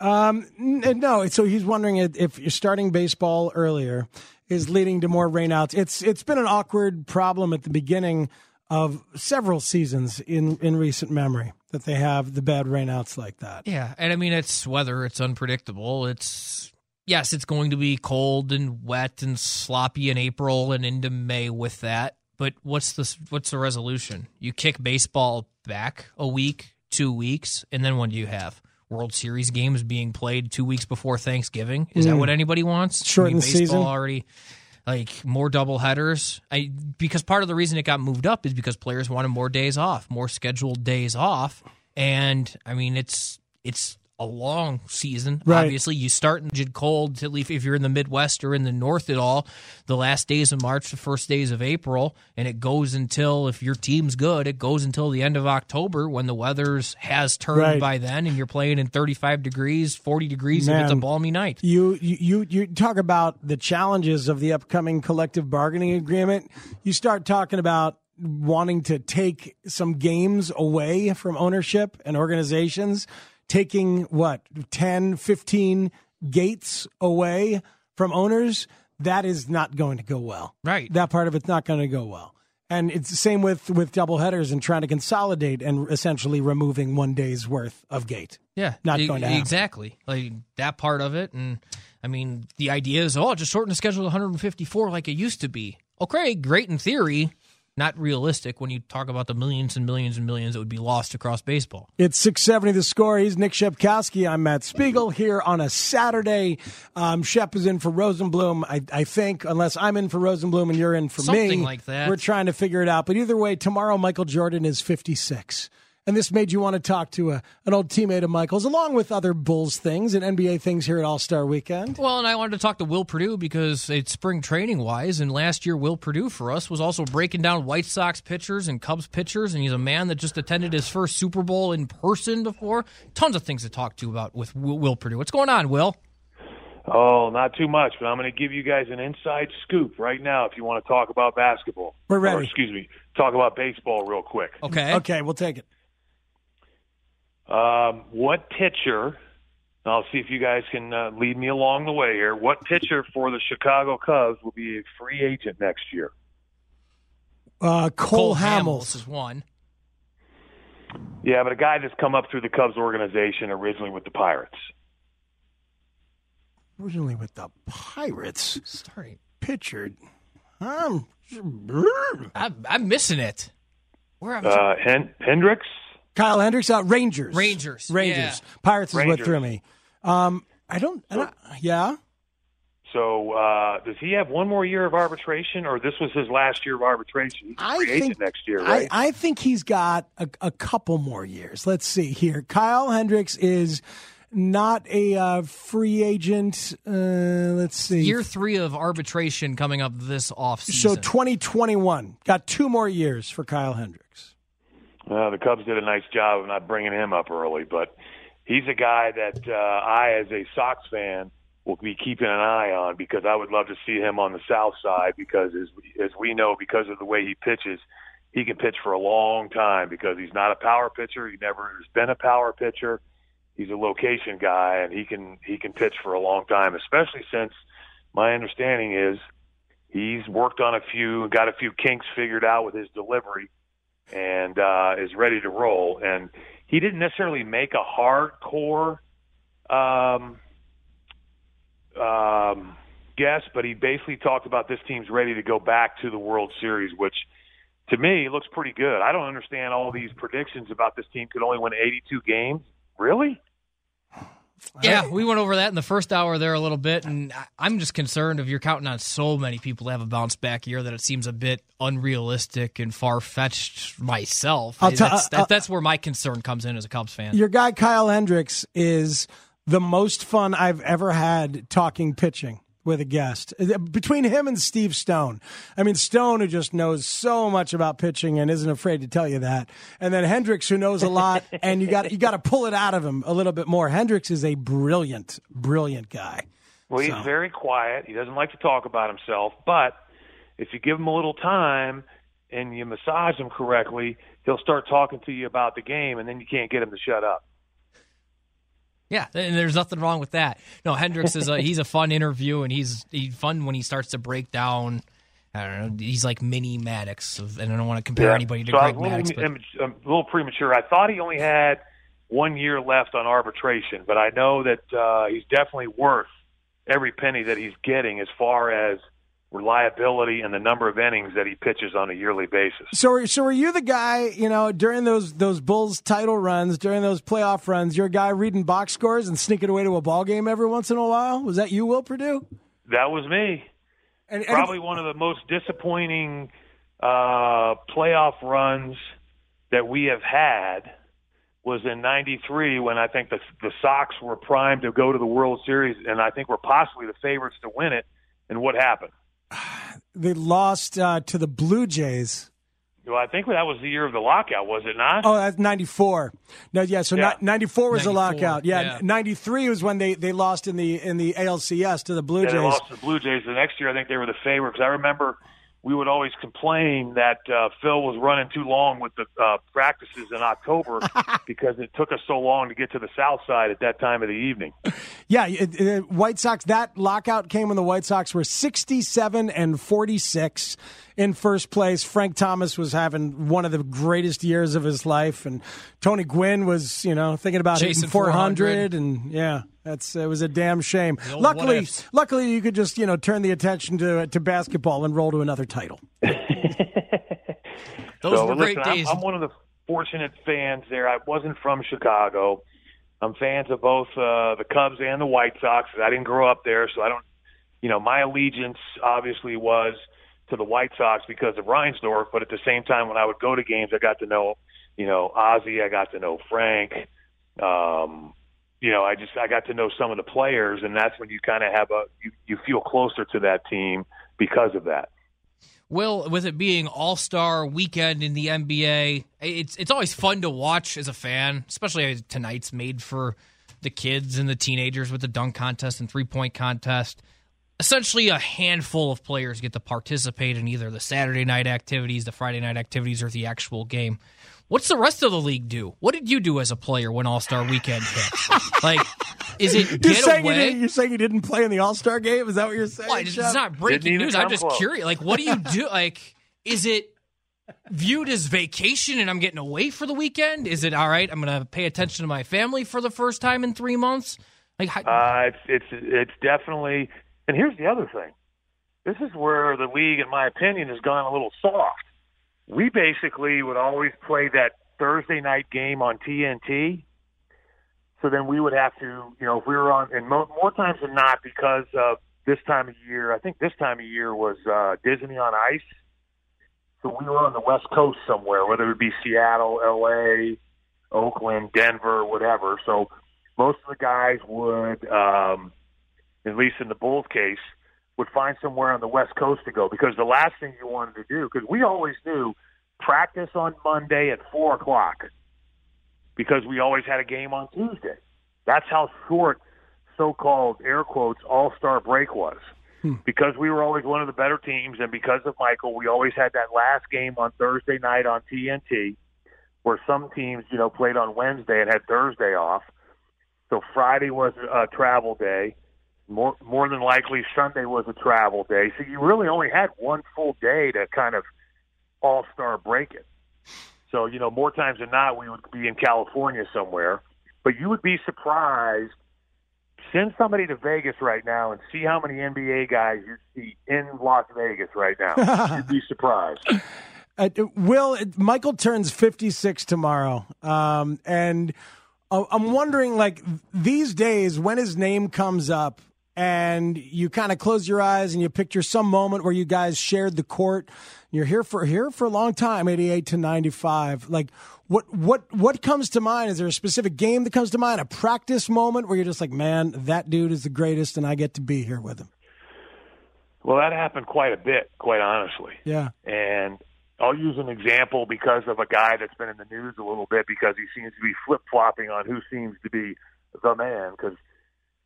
Speaker 2: Um, n- no, so he's wondering if- if you're starting baseball earlier is leading to more rainouts. It's it's been an awkward problem at the beginning of several seasons in in recent memory that they have the bad rainouts like that.
Speaker 3: Yeah, and I mean it's weather. It's unpredictable. It's yes, it's going to be cold and wet and sloppy in April and into May with that. But what's the what's the resolution? You kick baseball back a week, two weeks, and then what do you have? World Series games being played two weeks before Thanksgiving. Is that what anybody wants? I mean, baseball
Speaker 2: season.
Speaker 3: already like more double headers. I because part of the reason it got moved up is because players wanted more days off, more scheduled days off. And I mean it's it's a long season.
Speaker 2: Right.
Speaker 3: Obviously, you start in rigid cold to leave if you're in the Midwest or in the North at all. The last days of March, the first days of April, and it goes until if your team's good, it goes until the end of October when the weather's has turned
Speaker 2: Right.
Speaker 3: by then, and you're playing in 35 degrees, 40 degrees if it's a balmy night.
Speaker 2: You you you talk about the challenges of the upcoming collective bargaining agreement. You start talking about wanting to take some games away from ownership and organizations, taking what 10, 15 gates away from owners. That is not going to go well.
Speaker 3: Right.
Speaker 2: That part of it's not going to go well. And it's the same with with double headers and trying to consolidate and essentially removing one day's worth of gate.
Speaker 3: Yeah,
Speaker 2: Not
Speaker 3: e-
Speaker 2: going to happen.
Speaker 3: exactly like that part of it. And I mean, the idea is, oh, just shorten the schedule to 154 like it used to be. Okay, great in theory, not realistic when you talk about the millions and millions and millions that would be lost across baseball.
Speaker 2: It's 670 the score. He's Nick Shepkowski. I'm Matt Spiegel here on a Saturday. Um, Shep is in for Rosenbloom, I, I think, unless I'm in for Rosenbloom and you're in for
Speaker 3: Something
Speaker 2: me.
Speaker 3: like that.
Speaker 2: We're trying to figure it out. But either way, tomorrow Michael Jordan is 56. And this made you want to talk to a, an old teammate of Michael's, along with other Bulls things and NBA things here at All Star Weekend.
Speaker 3: Well, and I wanted to talk to Will Perdue because it's spring training wise, and last year Will Perdue for us was also breaking down White Sox pitchers and Cubs pitchers, and he's a man that just attended his first Super Bowl in person before. Tons of things to talk to about with Will, Will Perdue. What's going on, Will?
Speaker 8: Oh, not too much, but I'm going to give you guys an inside scoop right now if you want to talk about basketball.
Speaker 2: We're ready.
Speaker 8: Or, excuse me, talk about baseball real quick.
Speaker 3: Okay.
Speaker 2: Okay, we'll take it.
Speaker 8: Um, what pitcher? I'll see if you guys can uh, lead me along the way here. What pitcher for the Chicago Cubs will be a free agent next year?
Speaker 2: Uh, Cole,
Speaker 3: Hamels
Speaker 2: Hamels.
Speaker 3: is one.
Speaker 8: Yeah, but a guy that's come up through the Cubs organization originally with the Pirates.
Speaker 2: Originally with the Pirates.
Speaker 3: Sorry,
Speaker 2: Pitchered. Um,
Speaker 3: I'm, I'm missing it. Where am I?
Speaker 8: Uh, Hen- Hendricks?
Speaker 2: Kyle Hendricks out Rangers.
Speaker 3: Rangers,
Speaker 2: Rangers.
Speaker 3: yeah.
Speaker 2: Pirates is what threw me. Um, I don't. I don't yeah.
Speaker 8: So uh, does he have one more year of arbitration, or this was his last year of arbitration? He's a
Speaker 2: I think
Speaker 8: next year, right?
Speaker 2: I, I think he's got a, a couple more years. Let's see here. Kyle Hendricks is not a uh, free agent. Uh, let's see.
Speaker 3: Year three of arbitration coming up this offseason.
Speaker 2: so 2021. Got two more years for Kyle Hendricks.
Speaker 8: Well, the Cubs did a nice job of not bringing him up early, but he's a guy that uh, I, as a Sox fan, will be keeping an eye on because I would love to see him on the South Side because, as as we know, because of the way he pitches, he can pitch for a long time because he's not a power pitcher. He never has been a power pitcher. He's a location guy, and he can he can pitch for a long time. Especially since my understanding is he's worked on a few, got a few kinks figured out with his delivery and uh, is ready to roll. And he didn't necessarily make a hardcore um, um, guess, but he basically talked about this team's ready to go back to the World Series, which to me looks pretty good. I don't understand all these predictions about this team could only win 82 games. Really?
Speaker 3: Yeah, we went over that in the first hour there a little bit, and I'm just concerned if you're counting on so many people to have a bounce back year that it seems a bit unrealistic and far fetched myself.
Speaker 2: Tell-
Speaker 3: that's, that, that's where my concern comes in as a Cubs fan.
Speaker 2: Your guy Kyle Hendricks is the most fun I've ever had talking pitching with a guest. Uh, between him and Steve Stone. I mean, Stone, who just knows so much about pitching and isn't afraid to tell you that. And then Hendricks, who knows a lot, and you got you got to pull it out of him a little bit more. Hendricks is a brilliant, brilliant guy.
Speaker 8: Well, he's
Speaker 2: So-
Speaker 8: very quiet. He doesn't like to talk about himself, but if you give him a little time and you massage him correctly, he'll start talking to you about the game, and then you can't get him to shut up.
Speaker 3: Yeah, and there's nothing wrong with that. No, Hendricks is a he's a fun interview, and he's he's fun when he starts to break down. I don't know. He's like mini Maddux, of- and I don't want to compare anybody to
Speaker 8: so
Speaker 3: Greg
Speaker 8: Maddux.
Speaker 3: But
Speaker 8: im- a little premature. I thought he only had one year left on arbitration, but I know that uh, he's definitely worth every penny that he's getting as far as reliability and the number of innings that he pitches on a yearly basis.
Speaker 2: So, so were you the guy? You know, during those those Bulls title runs, during those playoff runs, you're a guy reading box scores and sneaking away to a ball game every once in a while. Was that you, Will Perdue?
Speaker 8: That was me.
Speaker 2: And, and
Speaker 8: Probably one of the most disappointing uh, playoff runs that we have had was in '93 when I think the the Sox were primed to go to the World Series, and I think were possibly the favorites to win it. And what happened?
Speaker 2: They lost uh, to the Blue Jays.
Speaker 8: Well, I think that was the year of the lockout, was it not?
Speaker 2: Oh, that's ninety four. No, yeah. So
Speaker 8: Yeah.
Speaker 2: ninety four was the lockout. Yeah,
Speaker 3: yeah.
Speaker 2: ninety three was when they, they lost in the in the ALCS to the Blue
Speaker 8: Yeah, they
Speaker 2: Jays.
Speaker 8: lost to the Blue Jays. The next year, I think they were the favorite. Because I remember we would always complain that uh, Phil was running too long with the uh, practices in October because it took us so long to get to the South Side at that time of the evening.
Speaker 2: Yeah, it, it, White Sox. That lockout came when the White Sox were sixty-seven and forty-six in first place. Frank Thomas was having one of the greatest years of his life, and Tony Gwynn was, you know, thinking about
Speaker 3: Chasing
Speaker 2: hitting
Speaker 3: 400.
Speaker 2: and yeah, that's it was a damn shame.
Speaker 3: old
Speaker 2: Luckily, luckily, you could just you know turn the attention to to basketball and roll to another title.
Speaker 3: Those
Speaker 8: so,
Speaker 3: were
Speaker 8: listen,
Speaker 3: great
Speaker 8: I'm-
Speaker 3: days.
Speaker 8: I'm, one of the fortunate fans there. I wasn't from Chicago. I'm fans of both uh, the Cubs and the White Sox. I didn't grow up there, so I don't. You know, my allegiance obviously was to the White Sox because of Reinsdorf. But at the same time, when I would go to games, I got to know, you know, Ozzie. I got to know Frank. Um, you know, I just I got to know some of the players, and that's when you kind of have a you, you feel closer to that team because of that.
Speaker 3: Will, with it being All Star Weekend in the NBA, it's it's always fun to watch as a fan, especially tonight's made for the kids and the teenagers with the dunk contest and three point contest. Essentially, a handful of players get to participate in either the Saturday night activities, the Friday night activities, or the actual game. What's the rest of the league do? What did you do as a player when All Star Weekend hit? like, is it
Speaker 2: You're
Speaker 3: get
Speaker 2: saying, you
Speaker 3: away?
Speaker 2: didn't, you're saying you didn't play in the All Star game? Is that what you're saying?
Speaker 3: Well, it's,
Speaker 2: Shep?
Speaker 3: it's not breaking news. I'm just
Speaker 8: close.
Speaker 3: curious. Like, what do you do? Like, is it viewed as vacation and I'm getting away for the weekend? Is it all right? I'm going to pay attention to my family for the first time in three months. Like, how,
Speaker 8: Uh, it's it's it's definitely. And here's the other thing. This is where the league, in my opinion, has gone a little soft. We basically would always play that Thursday night game on TNT. So then we would have to, you know, if we were on, and mo- more times than not, because of this time of year, I think this time of year was uh, Disney on Ice. So we were on the West Coast somewhere, whether it be Seattle, LA, Oakland, Denver, whatever. So most of the guys would, um, at least in the Bulls case, would find somewhere on the West Coast to go because the last thing you wanted to do, because we always knew practice on Monday at four o'clock because we always had a game on Tuesday. That's how short so-called air quotes all-star break was. Hmm. Because we were always one of the better teams, and because of Michael, we always had that last game on Thursday night on TNT, where some teams, you know, played on Wednesday and had Thursday off. So Friday was a travel day. More more than likely, Sunday was a travel day. So you really only had one full day to kind of all star break it. So you know, more times than not, we would be in California somewhere. But you would be surprised. Send somebody to Vegas right now and see how many NBA guys you see in Las Vegas right now. You'd be surprised.
Speaker 2: Uh, Will Michael turns fifty six tomorrow, um, and uh, I'm wondering, like these days, when his name comes up, and you kind of close your eyes and you picture some moment where you guys shared the court. You're here for here for a long time, eighty eight to ninety five. Like what what what comes to mind? Is there a specific game that comes to mind? A practice moment where you're just like, man, that dude is the greatest, and I get to be here with him.
Speaker 8: Well, that happened quite a bit, quite honestly.
Speaker 2: Yeah.
Speaker 8: And I'll use an example because of a guy that's been in the news a little bit because he seems to be flip flopping on who seems to be the man. Because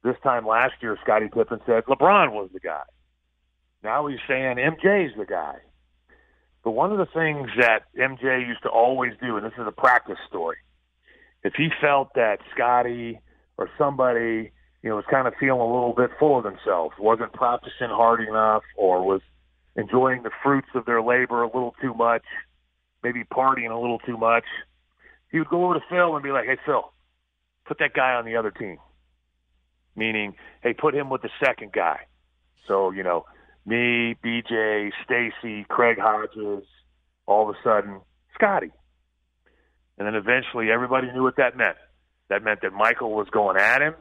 Speaker 8: this time last year, Scottie Pippen said LeBron was the guy. Now he's saying MJ's the guy. But one of the things that MJ used to always do, and this is a practice story, if he felt that Scotty or somebody, you know, was kind of feeling a little bit full of themselves, wasn't practicing hard enough, or was enjoying the fruits of their labor a little too much, maybe partying a little too much, he would go over to Phil and be like, "Hey, Phil, put that guy on the other team." Meaning, hey, put him with the second guy. So you know, me, BJ, Stacy, Craig Hodges, all of a sudden, Scotty. And then eventually everybody knew what that meant. That meant that Michael was going at him.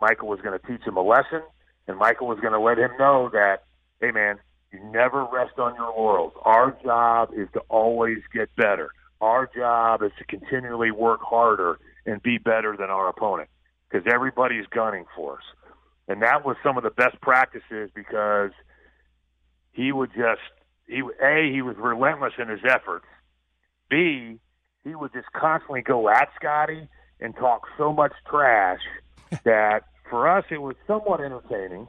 Speaker 8: Michael was going to teach him a lesson. And Michael was going to let him know that, hey, man, you never rest on your laurels. Our job is to always get better. Our job is to continually work harder and be better than our opponent because everybody's gunning for us. And that was some of the best practices because he would just he a he was relentless in his efforts. B he would just constantly go at Scotty and talk so much trash that for us it was somewhat entertaining.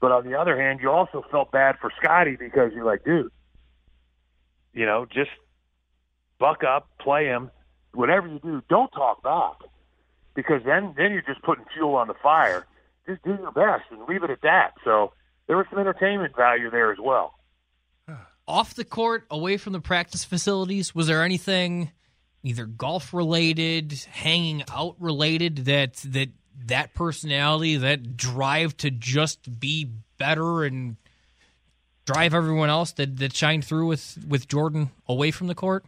Speaker 8: But on the other hand, you also felt bad for Scotty because you're like, dude, you know, just buck up, play him, whatever you do, don't talk back because then then you're just putting fuel on the fire. Just do your best and leave it at that. So there was some entertainment value there as well.
Speaker 3: Off the court, away from the practice facilities, was there anything either golf related, hanging out related that that that personality, that drive to just be better and drive everyone else that that shined through with with Jordan away from the court?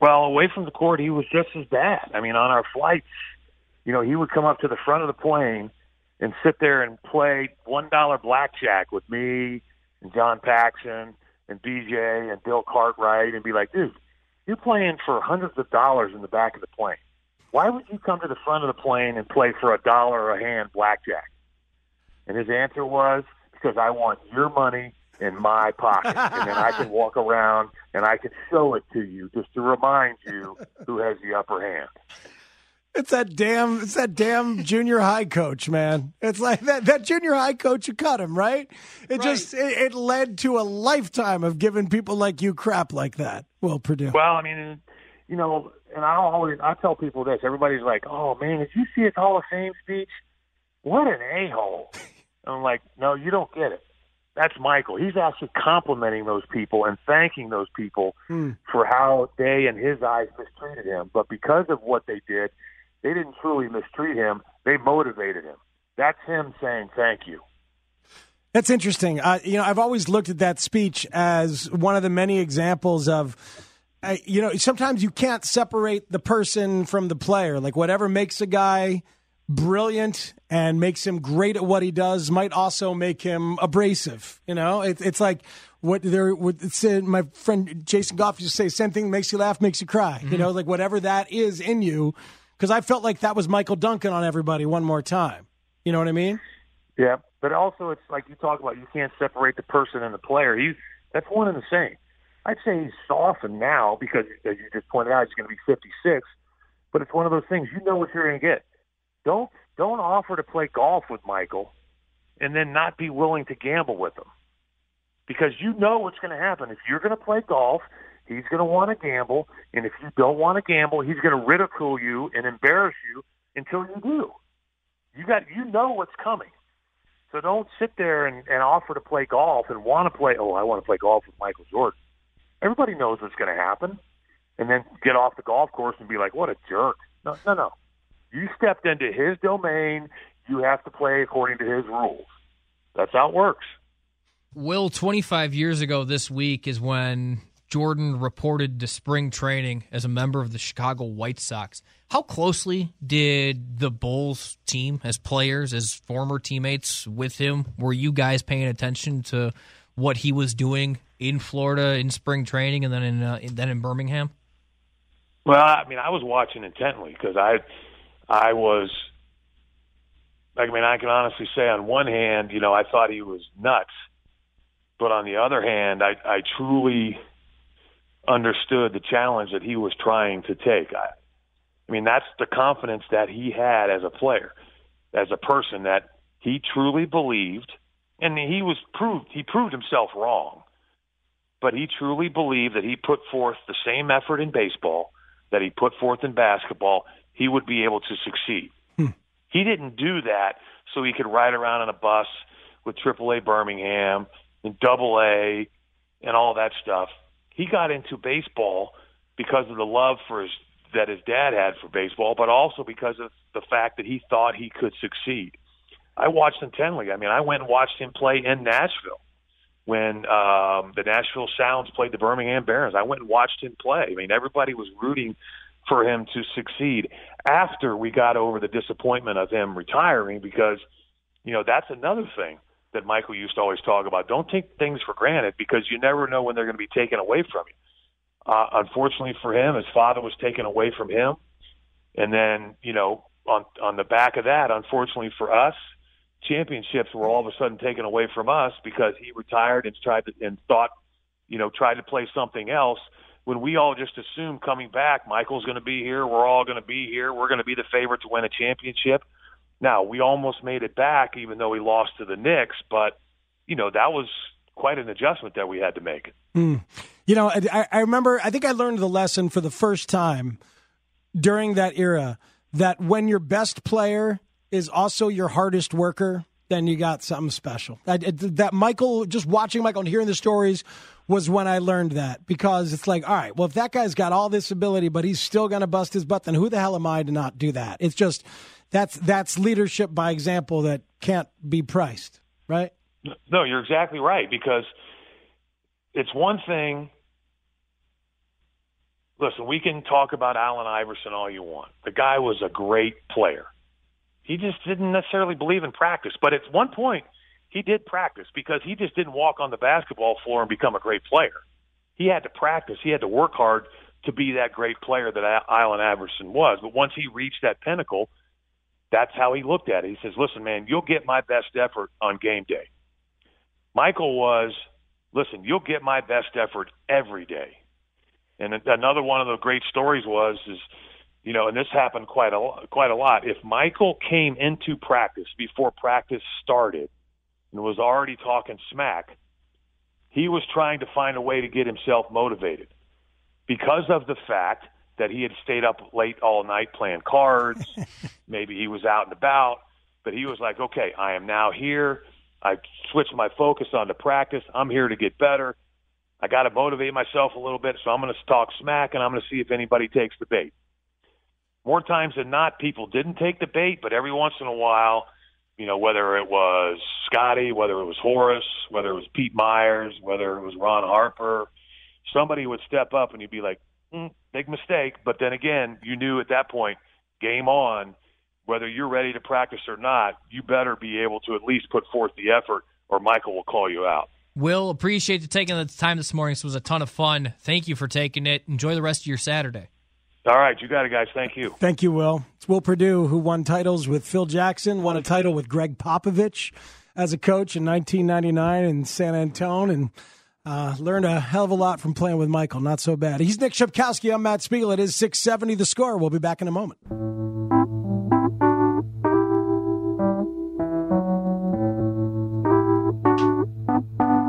Speaker 8: Well, away from the court, he was just as bad. I mean, on our flights, you know, he would come up to the front of the plane and sit there and play one dollar blackjack with me and John Paxson and BJ and Bill Cartwright and be like, dude, you're playing for hundreds of dollars in the back of the plane. Why would you come to the front of the plane and play for a dollar a hand blackjack? And his answer was, because I want your money in my pocket. and then I can walk around and I can show it to you just to remind you who has the upper hand.
Speaker 2: It's that damn it's that damn junior high coach, man. It's like that that junior high coach who cut him, right? It right. just it, it, led to a lifetime of giving people like you crap like that. Well, Perdue.
Speaker 8: Well, I mean, you know, and I always I tell people this. Everybody's like, "Oh man, did you see his Hall of Fame speech? What an a hole!" I'm like, "No, you don't get it. That's Michael. He's actually complimenting those people and thanking those people hmm. for how they, in his eyes, mistreated him. But because of what they did." They didn't truly mistreat him. They motivated him. That's him saying thank you.
Speaker 2: That's interesting. Uh, you know, I've always looked at that speech as one of the many examples of, uh, you know, sometimes you can't separate the person from the player. Like whatever makes a guy brilliant and makes him great at what he does might also make him abrasive. You know, it, it's like what they're what said my friend Jason Goff used to say, same thing makes you laugh, makes you cry. Mm-hmm. You know, like whatever that is in you because I felt like that was Michael Duncan on everybody one more time. You know what I mean?
Speaker 8: Yeah, but also it's like you talk about you can't separate the person and the player. He's that's one and the same. I'd say he's softened now because, as you just pointed out, he's going to be 56. But it's one of those things you know what you're going to get. Don't don't offer to play golf with Michael, and then not be willing to gamble with him, because you know what's going to happen if you're going to play golf He's going to want to gamble, and if you don't want to gamble, he's going to ridicule you and embarrass you until you do. You got you know what's coming. So don't sit there and, and offer to play golf and want to play. Oh, I want to play golf with Michael Jordan. Everybody knows what's going to happen, and then get off the golf course and be like, "What a jerk!" No, no, no. You stepped into his domain. You have to play according to his rules. That's how it works.
Speaker 3: Will, 25 years ago this week is when Jordan reported to spring training as a member of the Chicago White Sox. How closely did the Bulls team, as players, as former teammates with him, were you guys paying attention to what he was doing in Florida in spring training and then in, uh, then in Birmingham?
Speaker 8: Well, I mean, I was watching intently because I, I was. I mean, I can honestly say, on one hand, you know, I thought he was nuts, but on the other hand, I, I truly understood the challenge that he was trying to take. I, I mean, that's the confidence that he had as a player, as a person that he truly believed, and he was proved he proved himself wrong, but he truly believed that he put forth the same effort in baseball that he put forth in basketball, he would be able to succeed. Hmm. He didn't do that so he could ride around on a bus with AAA Birmingham and Double A and all that stuff he got into baseball because of the love for his that his dad had for baseball, but also because of the fact that he thought he could succeed. I watched intently. I mean, I went and watched him play in Nashville when um, the Nashville Sounds played the Birmingham Barons. I went and watched him play. I mean, everybody was rooting for him to succeed after we got over the disappointment of him retiring because, you know, that's another thing that Michael used to always talk about. Don't take things for granted because you never know when they're going to be taken away from you. Uh, unfortunately for him, his father was taken away from him, and then you know on on the back of that, unfortunately for us, championships were all of a sudden taken away from us because he retired and tried to and thought, you know, tried to play something else. When we all just assumed coming back, Michael's going to be here, we're all going to be here, we're going to be the favorite to win a championship now, we almost made it back, even though we lost to the Knicks, but, you know, that was quite an adjustment that we had to make.
Speaker 2: Mm. You know, I, I remember, I think I learned the lesson for the first time during that era that when your best player is also your hardest worker, then you got something special. That, that Michael, just watching Michael and hearing the stories was when I learned that because it's like, all right, well, if that guy's got all this ability, but he's still going to bust his butt, then who the hell am I to not do that? It's just, that's that's leadership by example that can't be priced, right?
Speaker 8: No, you're exactly right because it's one thing. Listen, we can talk about Allen Iverson all you want. The guy was a great player. He just didn't necessarily believe in practice. But at one point, he did practice because he just didn't walk on the basketball floor and become a great player. He had to practice. He had to work hard to be that great player that Allen Iverson was. But once he reached that pinnacle, that's how he looked at it. He says, "Listen, man, you'll get my best effort on game day." Michael was, "Listen, you'll get my best effort every day." And another one of the great stories was is, you know, and this happened quite a quite a lot. If Michael came into practice before practice started and was already talking smack, he was trying to find a way to get himself motivated because of the fact that he had stayed up late all night playing cards. Maybe he was out and about, but he was like, okay, I am now here. I switched my focus onto practice. I'm here to get better. I got to motivate myself a little bit, so I'm going to talk smack and I'm going to see if anybody takes the bait. More times than not, people didn't take the bait, but every once in a while, you know, whether it was Scotty, whether it was Horace, whether it was Pete Myers, whether it was Ron Harper, somebody would step up and you'd be like, mm, big mistake. But then again, you knew at that point, game on, whether you're ready to practice or not, you better be able to at least put forth the effort or Michael will call you out.
Speaker 3: Will, appreciate you taking the time this morning. This was a ton of fun. Thank you for taking it. Enjoy the rest of your Saturday.
Speaker 8: All right, you got it, guys. Thank you.
Speaker 2: Thank you, Will. It's Will Perdue who won titles with Phil Jackson, won a title with Gregg Popovich as a coach in 1999 in San Antonio, and uh, learned a hell of a lot from playing with Michael. Not so bad. He's Nick Shepkowski. I'm Matt Spiegel. It is 670 the score. We'll be back in a moment.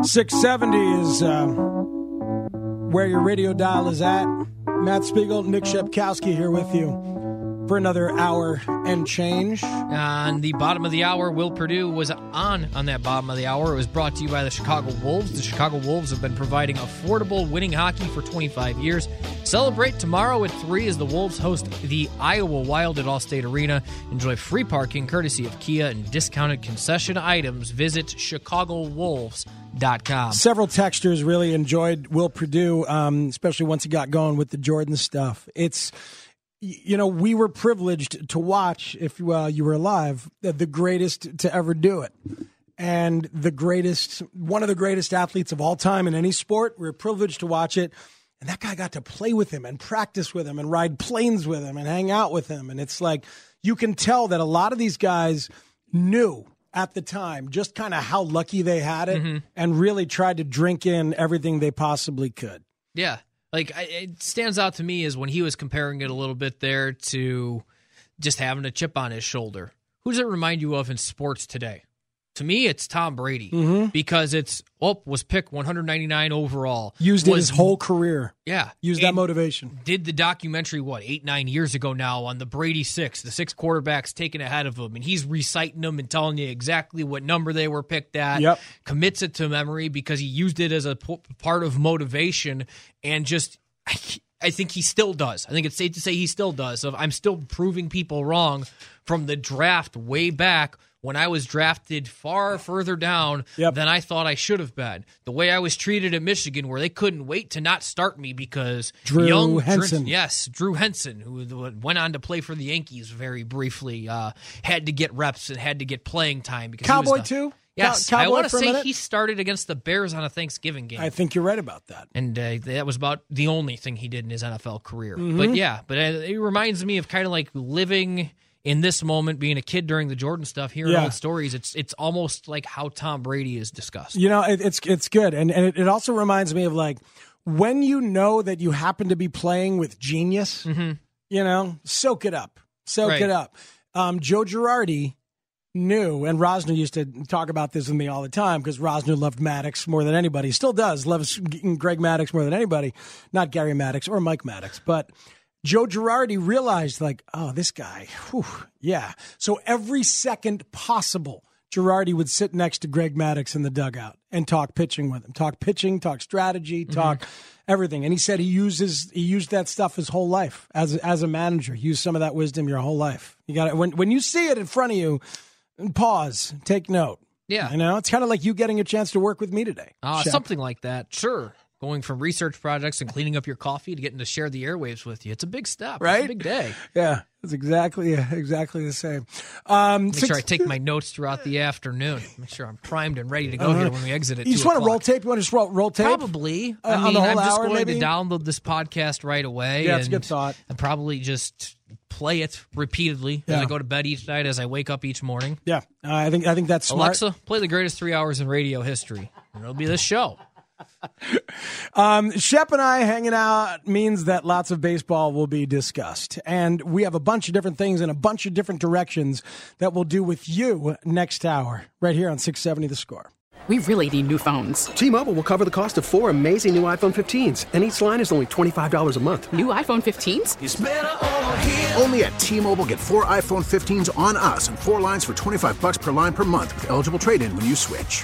Speaker 2: 670 is uh, where your radio dial is at. Matt Spiegel, Nick Shepkowski here with you for another hour and change.
Speaker 3: On the bottom of the hour, Will Perdue was on on that bottom of the hour. It was brought to you by the Chicago Wolves. The Chicago Wolves have been providing affordable winning hockey for 25 years. Celebrate tomorrow at 3 as the Wolves host the Iowa Wild at Allstate Arena. Enjoy free parking courtesy of Kia and discounted concession items. Visit ChicagoWolves.com.
Speaker 2: Several textures really enjoyed Will Perdue, um, especially once he got going with the Jordan stuff. It's you know, we were privileged to watch, if uh, you were alive, the greatest to ever do it. And the greatest, one of the greatest athletes of all time in any sport. We were privileged to watch it. And that guy got to play with him and practice with him and ride planes with him and hang out with him. And it's like, you can tell that a lot of these guys knew at the time just kind of how lucky they had it mm-hmm. and really tried to drink in everything they possibly could.
Speaker 3: Yeah like it stands out to me is when he was comparing it a little bit there to just having a chip on his shoulder. Who does it remind you of in sports today? To me, it's Tom Brady
Speaker 2: mm-hmm.
Speaker 3: because it's oh was picked 199 overall.
Speaker 2: Used was, his whole career.
Speaker 3: Yeah,
Speaker 2: used that motivation.
Speaker 3: Did the documentary what eight nine years ago now on the Brady six, the six quarterbacks taken ahead of him, and he's reciting them and telling you exactly what number they were picked at.
Speaker 2: Yep,
Speaker 3: commits it to memory because he used it as a p- part of motivation and just. I think he still does. I think it's safe to say he still does. So I'm still proving people wrong from the draft way back when I was drafted far further down
Speaker 2: yep.
Speaker 3: than I thought I should have been. The way I was treated at Michigan, where they couldn't wait to not start me because
Speaker 2: Drew
Speaker 3: young
Speaker 2: Henson,
Speaker 3: Drew, yes, Drew Henson, who went on to play for the Yankees very briefly, uh, had to get reps and had to get playing time because
Speaker 2: Cowboy
Speaker 3: the,
Speaker 2: too.
Speaker 3: Yes,
Speaker 2: Cowboy
Speaker 3: I want to
Speaker 2: say
Speaker 3: he started against the Bears on a Thanksgiving game.
Speaker 2: I think you're right about that.
Speaker 3: And uh, that was about the only thing he did in his NFL career.
Speaker 2: Mm-hmm.
Speaker 3: But yeah, but uh, it reminds me of kind of like living in this moment, being a kid during the Jordan stuff, hearing
Speaker 2: yeah.
Speaker 3: old stories, it's it's almost like how Tom Brady is discussed.
Speaker 2: You know, it, it's it's good, and and it, it, also reminds me of like when you know that you happen to be playing with genius.
Speaker 3: Mm-hmm.
Speaker 2: You know, soak it up, soak
Speaker 3: right.
Speaker 2: it up. Um, Joe Girardi knew, and Rosner used to talk about this with me all the time because Rosner loved Maddux more than anybody. Still does, loves Greg Maddux more than anybody. Not Garry Maddox or Mike Maddux, but Joe Girardi realized, like, oh, this guy, whew, yeah. So every second possible, Girardi would sit next to Greg Maddux in the dugout and talk pitching with him, talk pitching, talk strategy, mm-hmm. talk mm-hmm. everything. And he said he uses he used that stuff his whole life as as a manager. Use some of that wisdom your whole life. You got when when you see it in front of you, pause, take note.
Speaker 3: Yeah.
Speaker 2: You know, it's kind of like you getting a chance to work with me today.
Speaker 3: Uh,
Speaker 2: Shep.
Speaker 3: something like that. Sure. Going from research projects and cleaning up your coffee to getting to share the airwaves with you. It's a big step. It's
Speaker 2: Right?
Speaker 3: a big day.
Speaker 2: Yeah, it's exactly exactly the same. Um,
Speaker 3: Make
Speaker 2: six-
Speaker 3: sure I take my notes throughout the afternoon. Make sure I'm primed and ready to go
Speaker 2: Uh-huh.
Speaker 3: here when we exit at
Speaker 2: You
Speaker 3: 2
Speaker 2: just want to roll tape? You want to just roll, roll tape?
Speaker 3: Probably.
Speaker 2: Uh,
Speaker 3: I
Speaker 2: on
Speaker 3: mean,
Speaker 2: the whole
Speaker 3: I'm just going
Speaker 2: maybe?
Speaker 3: to download this podcast right away.
Speaker 2: Yeah, it's a good thought.
Speaker 3: And probably just play it repeatedly as I go to bed each night, as I wake up each morning.
Speaker 2: Yeah, uh, I think I think that's smart.
Speaker 3: Alexa, play the greatest three hours in radio history. And it'll be this show.
Speaker 2: Um, Shep and I hanging out means that lots of baseball will be discussed. And we have a bunch of different things in a bunch of different directions that we'll do with you next hour, right here on 670 The Score.
Speaker 9: We really need new phones.
Speaker 10: T-Mobile will cover the cost of four amazing new iPhone 15s, and each line is only $25 a month.
Speaker 9: New iPhone 15s?
Speaker 11: Only at T-Mobile get four iPhone 15s on us and four lines for 25 bucks per line per month with eligible trade-in when you switch.